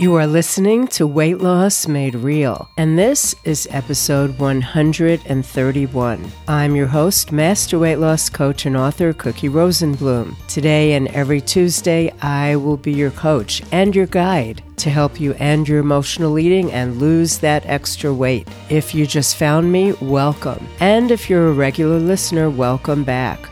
You are listening to Weight Loss Made Real, and this is episode 131. I'm your host, Master Weight Loss Coach and author Cookie Rosenblum. Today and every Tuesday, I will be your coach and your guide to help you end your emotional eating and lose that extra weight. If you just found me, welcome. And if you're a regular listener, welcome back.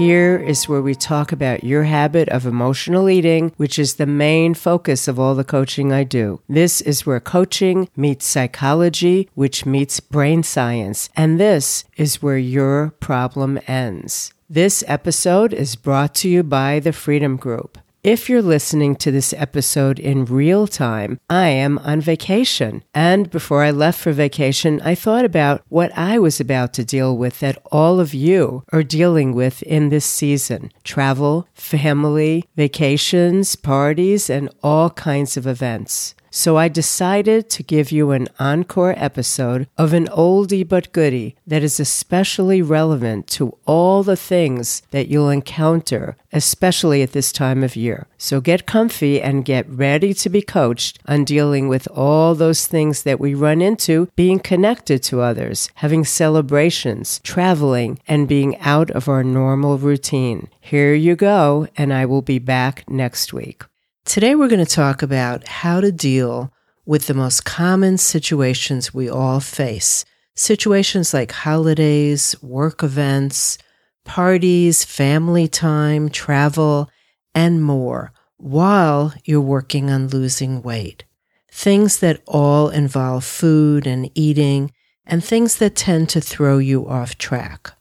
Here is where we talk about your habit of emotional eating, which is the main focus of all the coaching I do. This is where coaching meets psychology, which meets brain science. And this is where your problem ends. This episode is brought to you by the Freedom Group. If you're listening to this episode in real time, I am on vacation. And before I left for vacation, I thought about what I was about to deal with that all of you are dealing with in this season travel, family, vacations, parties, and all kinds of events. So I decided to give you an encore episode of an oldie but goodie that is especially relevant to all the things that you'll encounter, especially at this time of year. So get comfy and get ready to be coached on dealing with all those things that we run into being connected to others, having celebrations, traveling, and being out of our normal routine. Here you go, and I will be back next week. Today, we're going to talk about how to deal with the most common situations we all face. Situations like holidays, work events, parties, family time, travel, and more while you're working on losing weight. Things that all involve food and eating, and things that tend to throw you off track.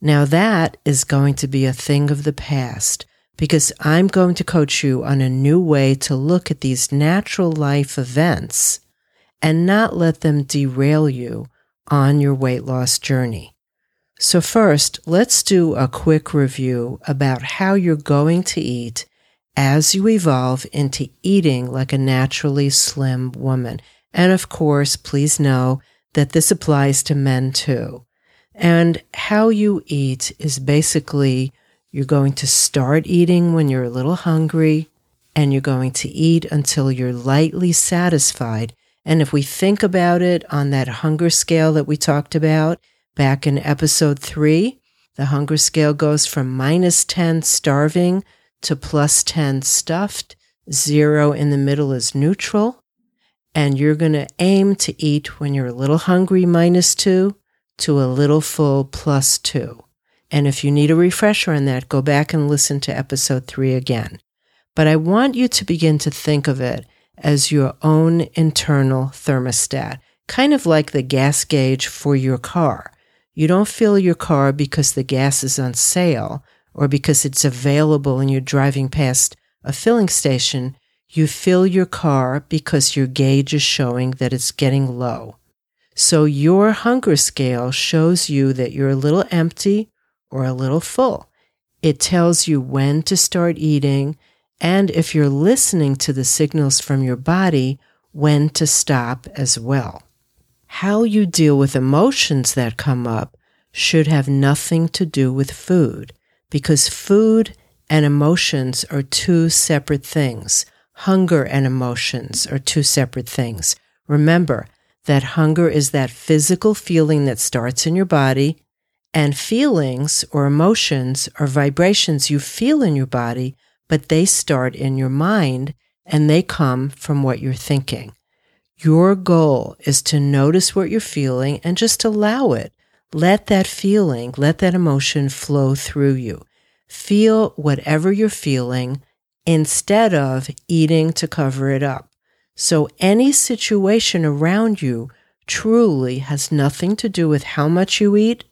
Now, that is going to be a thing of the past because I'm going to coach you on a new way to look at these natural life events and not let them derail you on your weight loss journey. So, first, let's do a quick review about how you're going to eat as you evolve into eating like a naturally slim woman. And of course, please know that this applies to men too. And how you eat is basically you're going to start eating when you're a little hungry, and you're going to eat until you're lightly satisfied. And if we think about it on that hunger scale that we talked about back in episode three, the hunger scale goes from minus 10 starving to plus 10 stuffed. Zero in the middle is neutral. And you're going to aim to eat when you're a little hungry, minus two, to a little full, plus two. And if you need a refresher on that, go back and listen to episode three again. But I want you to begin to think of it as your own internal thermostat, kind of like the gas gauge for your car. You don't fill your car because the gas is on sale or because it's available and you're driving past a filling station. You fill your car because your gauge is showing that it's getting low. So your hunger scale shows you that you're a little empty or a little full. It tells you when to start eating, and if you're listening to the signals from your body, when to stop as well. How you deal with emotions that come up should have nothing to do with food, because food and emotions are two separate things. Hunger and emotions are two separate things. Remember that hunger is that physical feeling that starts in your body and feelings or emotions or vibrations you feel in your body, but they start in your mind and they come from what you're thinking. Your goal is to notice what you're feeling and just allow it. Let that feeling, let that emotion flow through you. Feel whatever you're feeling instead of eating to cover it up. So any situation around you truly has nothing to do with how much you eat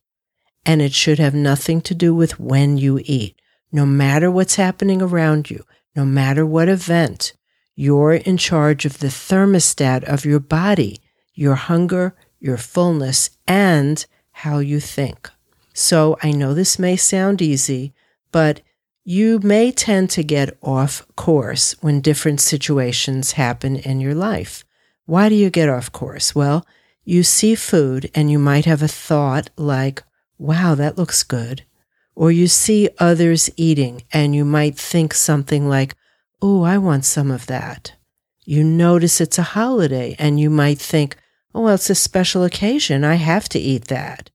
and it should have nothing to do with when you eat. No matter what's happening around you, no matter what event, you're in charge of the thermostat of your body, your hunger, your fullness, and how you think. So I know this may sound easy, but you may tend to get off course when different situations happen in your life. Why do you get off course? Well, you see food and you might have a thought like, wow, that looks good. Or you see others eating and you might think something like, Oh, I want some of that. You notice it's a holiday and you might think, oh, well, it's a special occasion. I have to eat that.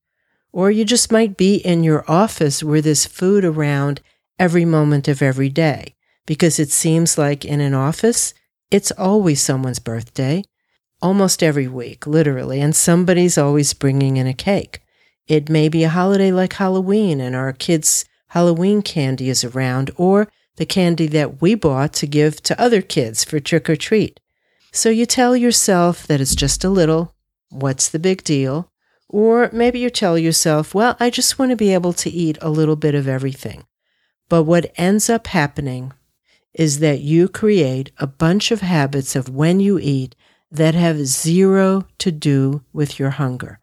Or you just might be in your office where there's food around every moment of every day because it seems like in an office, it's always someone's birthday, almost every week, literally, and somebody's always bringing in a cake. It may be a holiday like Halloween and our kids' Halloween candy is around, or the candy that we bought to give to other kids for trick or treat. So you tell yourself that it's just a little, what's the big deal? Or maybe you tell yourself, well, I just want to be able to eat a little bit of everything. But what ends up happening is that you create a bunch of habits of when you eat that have zero to do with your hunger.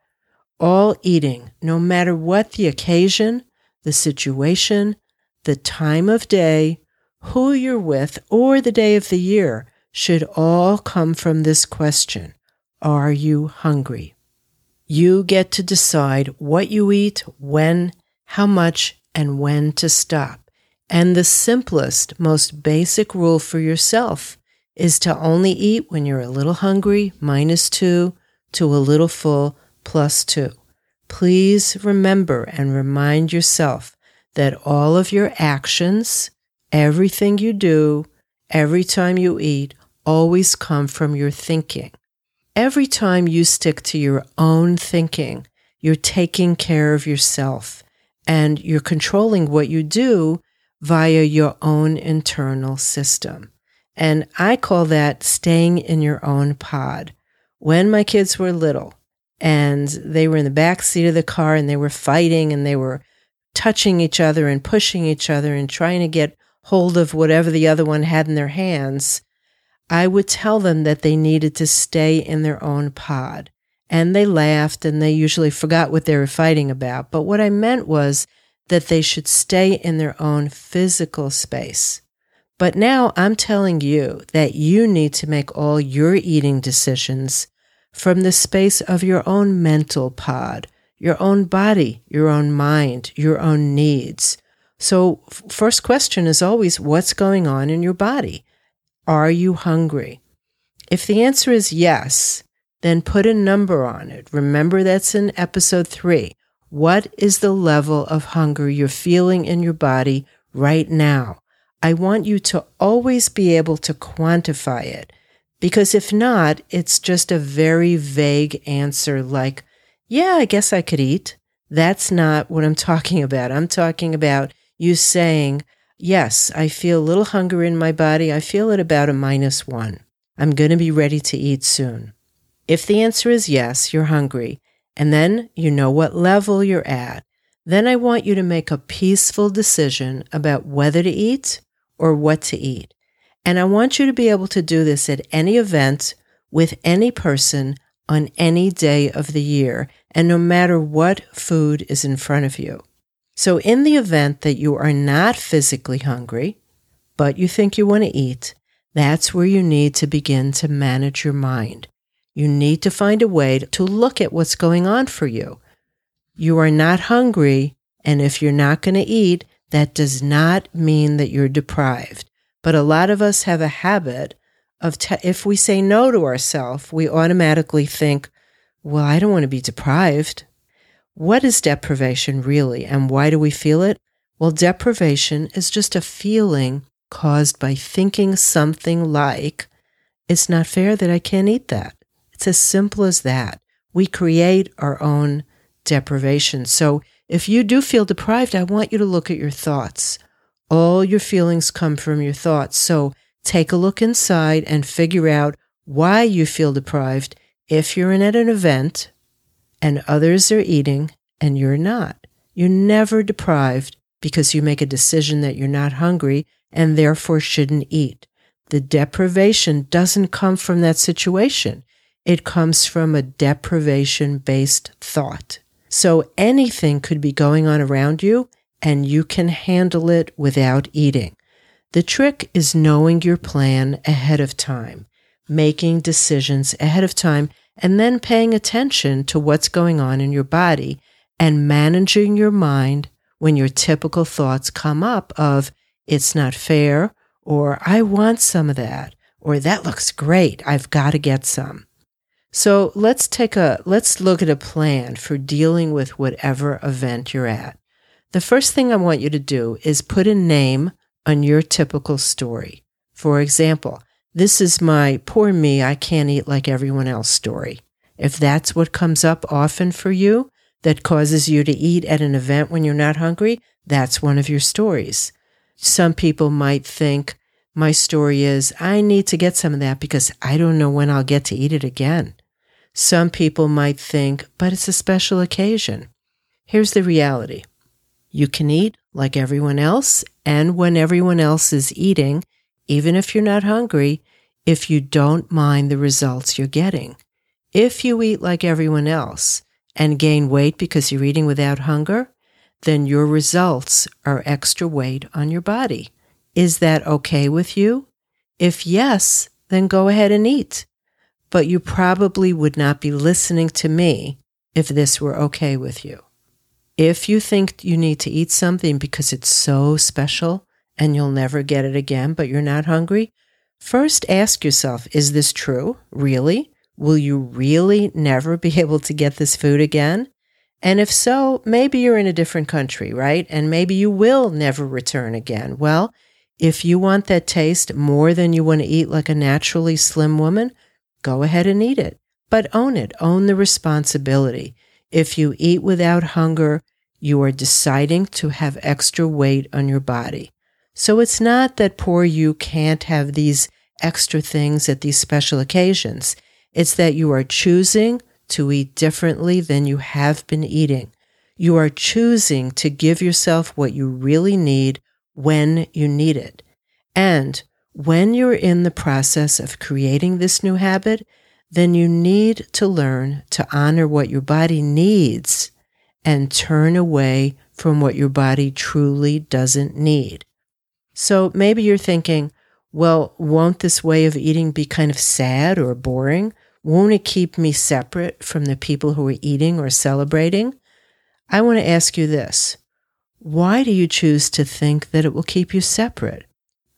All eating, no matter what the occasion, the situation, the time of day, who you're with, or the day of the year, should all come from this question Are you hungry? You get to decide what you eat, when, how much, and when to stop. And the simplest, most basic rule for yourself is to only eat when you're a little hungry, minus two, to a little full, plus two. Please remember and remind yourself that all of your actions, everything you do, every time you eat, always come from your thinking. Every time you stick to your own thinking, you're taking care of yourself and you're controlling what you do via your own internal system. And I call that staying in your own pod. When my kids were little and they were in the back seat of the car and they were fighting and they were touching each other and pushing each other and trying to get hold of whatever the other one had in their hands, I would tell them that they needed to stay in their own pod. And they laughed and they usually forgot what they were fighting about. But what I meant was that they should stay in their own physical space. But now I'm telling you that you need to make all your eating decisions from the space of your own mental pod, your own body, your own mind, your own needs. So, first question is always what's going on in your body? Are you hungry? If the answer is yes, then put a number on it. Remember that's in episode three. What is the level of hunger you're feeling in your body right now? I want you to always be able to quantify it. Because if not, it's just a very vague answer like, yeah, I guess I could eat. That's not what I'm talking about. I'm talking about you saying, Yes, I feel a little hunger in my body. I feel at about a minus one. I'm going to be ready to eat soon. If the answer is yes, you're hungry, and then you know what level you're at, then I want you to make a peaceful decision about whether to eat or what to eat. And I want you to be able to do this at any event with any person on any day of the year, and no matter what food is in front of you. So, in the event that you are not physically hungry, but you think you want to eat, that's where you need to begin to manage your mind. You need to find a way to look at what's going on for you. You are not hungry, and if you're not going to eat, that does not mean that you're deprived. But a lot of us have a habit of, te- if we say no to ourselves, we automatically think, well, I don't want to be deprived. What is deprivation really, and why do we feel it? Well, deprivation is just a feeling caused by thinking something like, it's not fair that I can't eat that. It's as simple as that. We create our own deprivation. So if you do feel deprived, I want you to look at your thoughts. All your feelings come from your thoughts. So take a look inside and figure out why you feel deprived if you're in at an event and others are eating and you're not. You're never deprived because you make a decision that you're not hungry and therefore shouldn't eat. The deprivation doesn't come from that situation. It comes from a deprivation based thought. So anything could be going on around you and you can handle it without eating. The trick is knowing your plan ahead of time, making decisions ahead of time and then paying attention to what's going on in your body and managing your mind when your typical thoughts come up of it's not fair or I want some of that, or that looks great. I've got to get some. So let's take a, let's look at a plan for dealing with whatever event you're at. The first thing I want you to do is put a name on your typical story. For example, this is my poor me, I can't eat like everyone else story. If that's what comes up often for you, that causes you to eat at an event when you're not hungry, that's one of your stories. Some people might think my story is, I need to get some of that because I don't know when I'll get to eat it again. Some people might think, but it's a special occasion. Here's the reality. You can eat like everyone else and when everyone else is eating, even if you're not hungry, if you don't mind the results you're getting. If you eat like everyone else and gain weight because you're eating without hunger, then your results are extra weight on your body. Is that okay with you? If yes, then go ahead and eat. But you probably would not be listening to me if this were okay with you. If you think you need to eat something because it's so special and you'll never get it again, but you're not hungry, first ask yourself, is this true? Really? Will you really never be able to get this food again? And if so, maybe you're in a different country, right? And maybe you will never return again. Well, if you want that taste more than you want to eat like a naturally slim woman, go ahead and eat it. But own it, own the responsibility. If you eat without hunger, you are deciding to have extra weight on your body. So it's not that poor you can't have these extra things at these special occasions. It's that you are choosing to eat differently than you have been eating. You are choosing to give yourself what you really need when you need it. And when you're in the process of creating this new habit, then you need to learn to honor what your body needs and turn away from what your body truly doesn't need. So maybe you're thinking, well, won't this way of eating be kind of sad or boring? Won't it keep me separate from the people who are eating or celebrating? I want to ask you this. Why do you choose to think that it will keep you separate?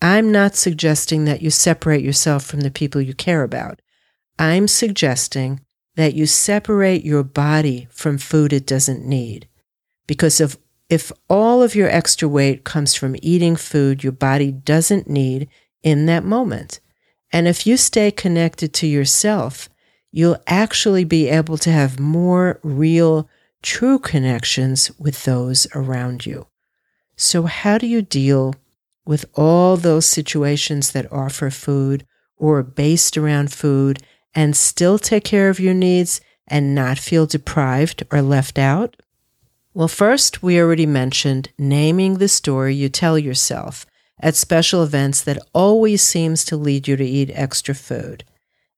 I'm not suggesting that you separate yourself from the people you care about. I'm suggesting that you separate your body from food it doesn't need. Because if, if all of your extra weight comes from eating food your body doesn't need in that moment, and if you stay connected to yourself, you'll actually be able to have more real, true connections with those around you. So, how do you deal with all those situations that offer food or are based around food and still take care of your needs and not feel deprived or left out? Well, first, we already mentioned naming the story you tell yourself at special events that always seems to lead you to eat extra food.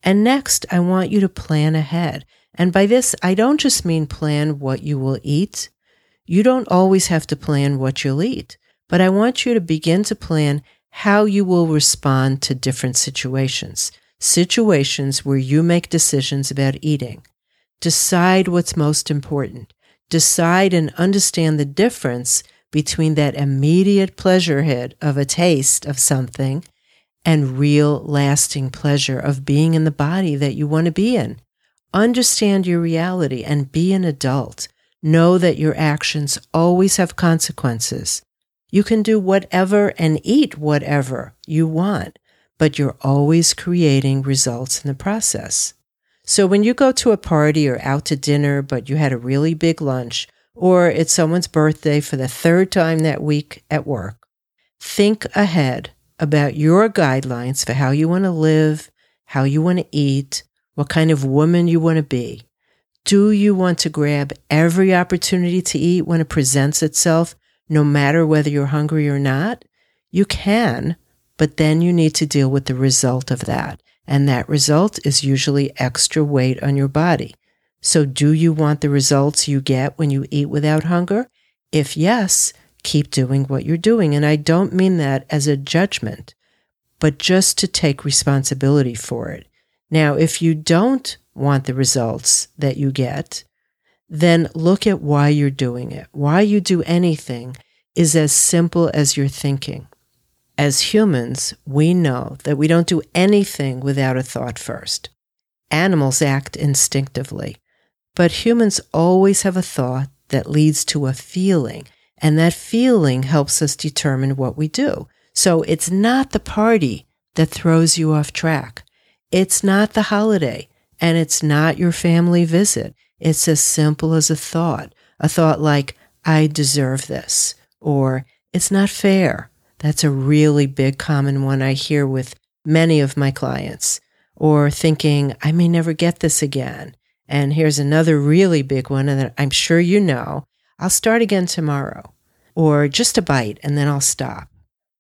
And next, I want you to plan ahead. And by this, I don't just mean plan what you will eat. You don't always have to plan what you'll eat, but I want you to begin to plan how you will respond to different situations situations where you make decisions about eating. Decide what's most important. Decide and understand the difference between that immediate pleasure hit of a taste of something and real lasting pleasure of being in the body that you want to be in. Understand your reality and be an adult. Know that your actions always have consequences. You can do whatever and eat whatever you want but you're always creating results in the process. So when you go to a party or out to dinner, but you had a really big lunch, or it's someone's birthday for the third time that week at work, think ahead about your guidelines for how you want to live, how you want to eat, what kind of woman you want to be. Do you want to grab every opportunity to eat when it presents itself, no matter whether you're hungry or not? You can, but then you need to deal with the result of that. And that result is usually extra weight on your body. So, do you want the results you get when you eat without hunger? If yes, keep doing what you're doing. And I don't mean that as a judgment, but just to take responsibility for it. Now, if you don't want the results that you get, then look at why you're doing it. Why you do anything is as simple as your thinking. As humans, we know that we don't do anything without a thought first. Animals act instinctively, but humans always have a thought that leads to a feeling, and that feeling helps us determine what we do. So it's not the party that throws you off track. It's not the holiday, and it's not your family visit. It's as simple as a thought. A thought like, I deserve this, or it's not fair. That's a really big common one I hear with many of my clients. Or thinking, I may never get this again. And here's another really big one that I'm sure you know. I'll start again tomorrow. Or just a bite and then I'll stop.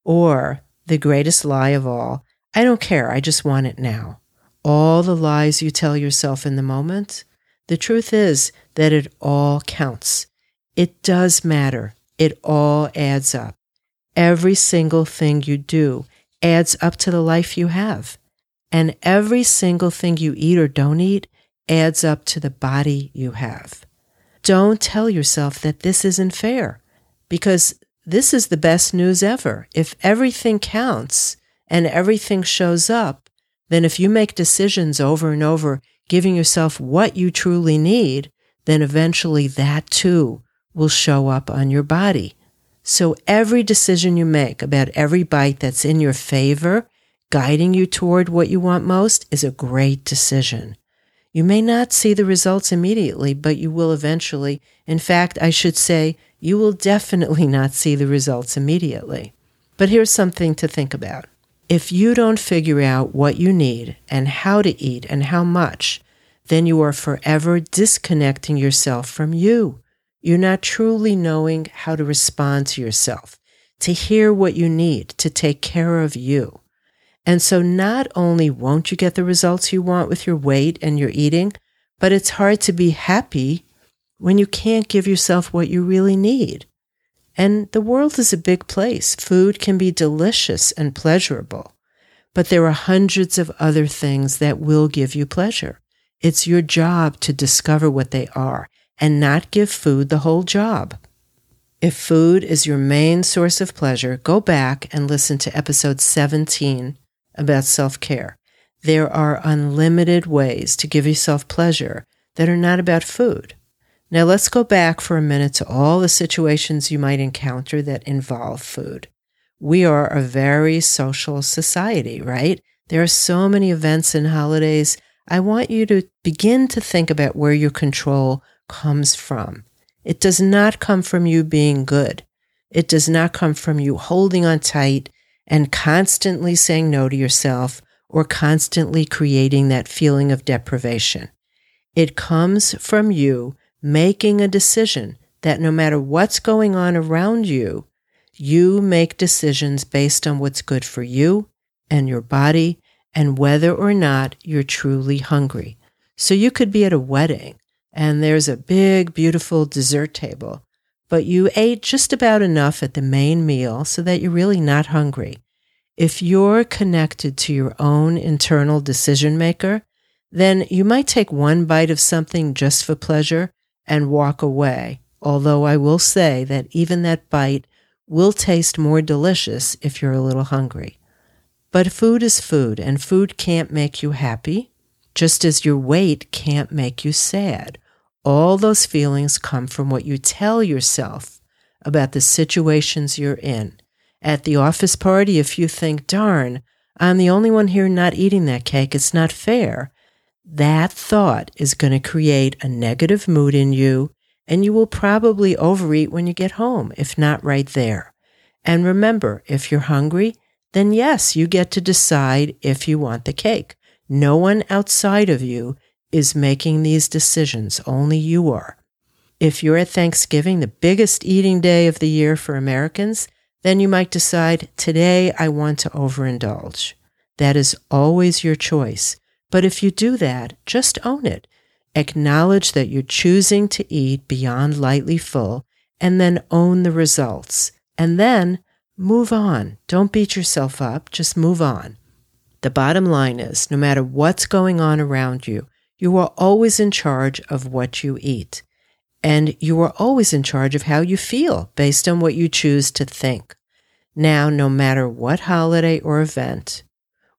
Or the greatest lie of all, I don't care, I just want it now. All the lies you tell yourself in the moment, the truth is that it all counts. It does matter. It all adds up. Every single thing you do adds up to the life you have. And every single thing you eat or don't eat adds up to the body you have. Don't tell yourself that this isn't fair because this is the best news ever. If everything counts and everything shows up, then if you make decisions over and over, giving yourself what you truly need, then eventually that too will show up on your body. So every decision you make about every bite that's in your favor, guiding you toward what you want most, is a great decision. You may not see the results immediately, but you will eventually. In fact, I should say, you will definitely not see the results immediately. But here's something to think about. If you don't figure out what you need and how to eat and how much, then you are forever disconnecting yourself from you. You're not truly knowing how to respond to yourself, to hear what you need, to take care of you. And so not only won't you get the results you want with your weight and your eating, but it's hard to be happy when you can't give yourself what you really need. And the world is a big place. Food can be delicious and pleasurable, but there are hundreds of other things that will give you pleasure. It's your job to discover what they are and not give food the whole job. If food is your main source of pleasure, go back and listen to episode 17 about self care. There are unlimited ways to give yourself pleasure that are not about food. Now let's go back for a minute to all the situations you might encounter that involve food. We are a very social society, right? There are so many events and holidays. I want you to begin to think about where your control comes from. It does not come from you being good. It does not come from you holding on tight and constantly saying no to yourself or constantly creating that feeling of deprivation. It comes from you making a decision that no matter what's going on around you, you make decisions based on what's good for you and your body and whether or not you're truly hungry. So you could be at a wedding and there's a big, beautiful dessert table, but you ate just about enough at the main meal so that you're really not hungry. If you're connected to your own internal decision maker, then you might take one bite of something just for pleasure and walk away. Although I will say that even that bite will taste more delicious if you're a little hungry. But food is food, and food can't make you happy, just as your weight can't make you sad. All those feelings come from what you tell yourself about the situations you're in. At the office party, if you think, darn, I'm the only one here not eating that cake, it's not fair, that thought is going to create a negative mood in you, and you will probably overeat when you get home, if not right there. And remember, if you're hungry, then yes, you get to decide if you want the cake. No one outside of you is making these decisions, only you are. If you're at Thanksgiving, the biggest eating day of the year for Americans, then you might decide, today I want to overindulge. That is always your choice. But if you do that, just own it. Acknowledge that you're choosing to eat beyond lightly full and then own the results. And then move on. Don't beat yourself up, just move on. The bottom line is no matter what's going on around you, you are always in charge of what you eat. And you are always in charge of how you feel based on what you choose to think. Now, no matter what holiday or event,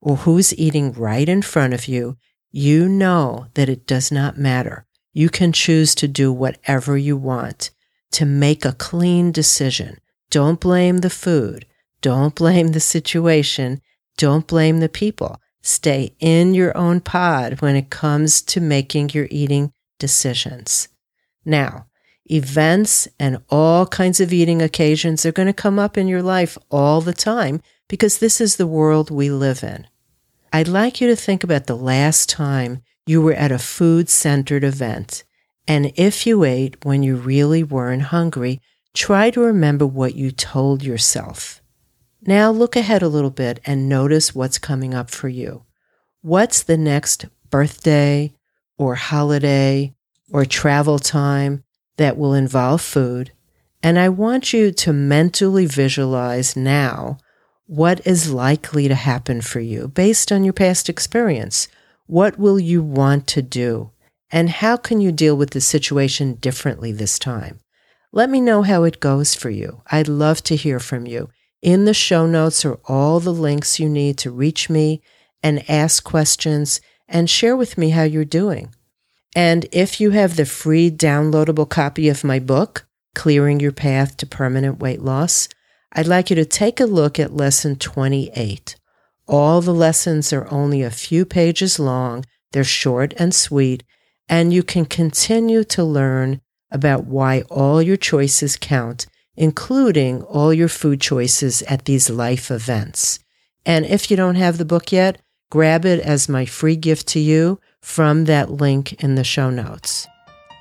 or who's eating right in front of you, you know that it does not matter. You can choose to do whatever you want, to make a clean decision. Don't blame the food. Don't blame the situation. Don't blame the people. Stay in your own pod when it comes to making your eating decisions. Now, events and all kinds of eating occasions are going to come up in your life all the time because this is the world we live in. I'd like you to think about the last time you were at a food centered event. And if you ate when you really weren't hungry, try to remember what you told yourself. Now look ahead a little bit and notice what's coming up for you. What's the next birthday or holiday or travel time that will involve food? And I want you to mentally visualize now what is likely to happen for you based on your past experience. What will you want to do? And how can you deal with the situation differently this time? Let me know how it goes for you. I'd love to hear from you. In the show notes are all the links you need to reach me and ask questions and share with me how you're doing. And if you have the free downloadable copy of my book, Clearing Your Path to Permanent Weight Loss, I'd like you to take a look at lesson 28. All the lessons are only a few pages long, they're short and sweet, and you can continue to learn about why all your choices count, including all your food choices at these life events. And if you don't have the book yet, grab it as my free gift to you from that link in the show notes.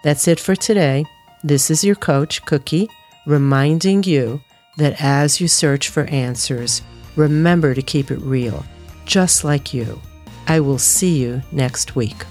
That's it for today. This is your coach, Cookie, reminding you that as you search for answers, remember to keep it real, just like you. I will see you next week.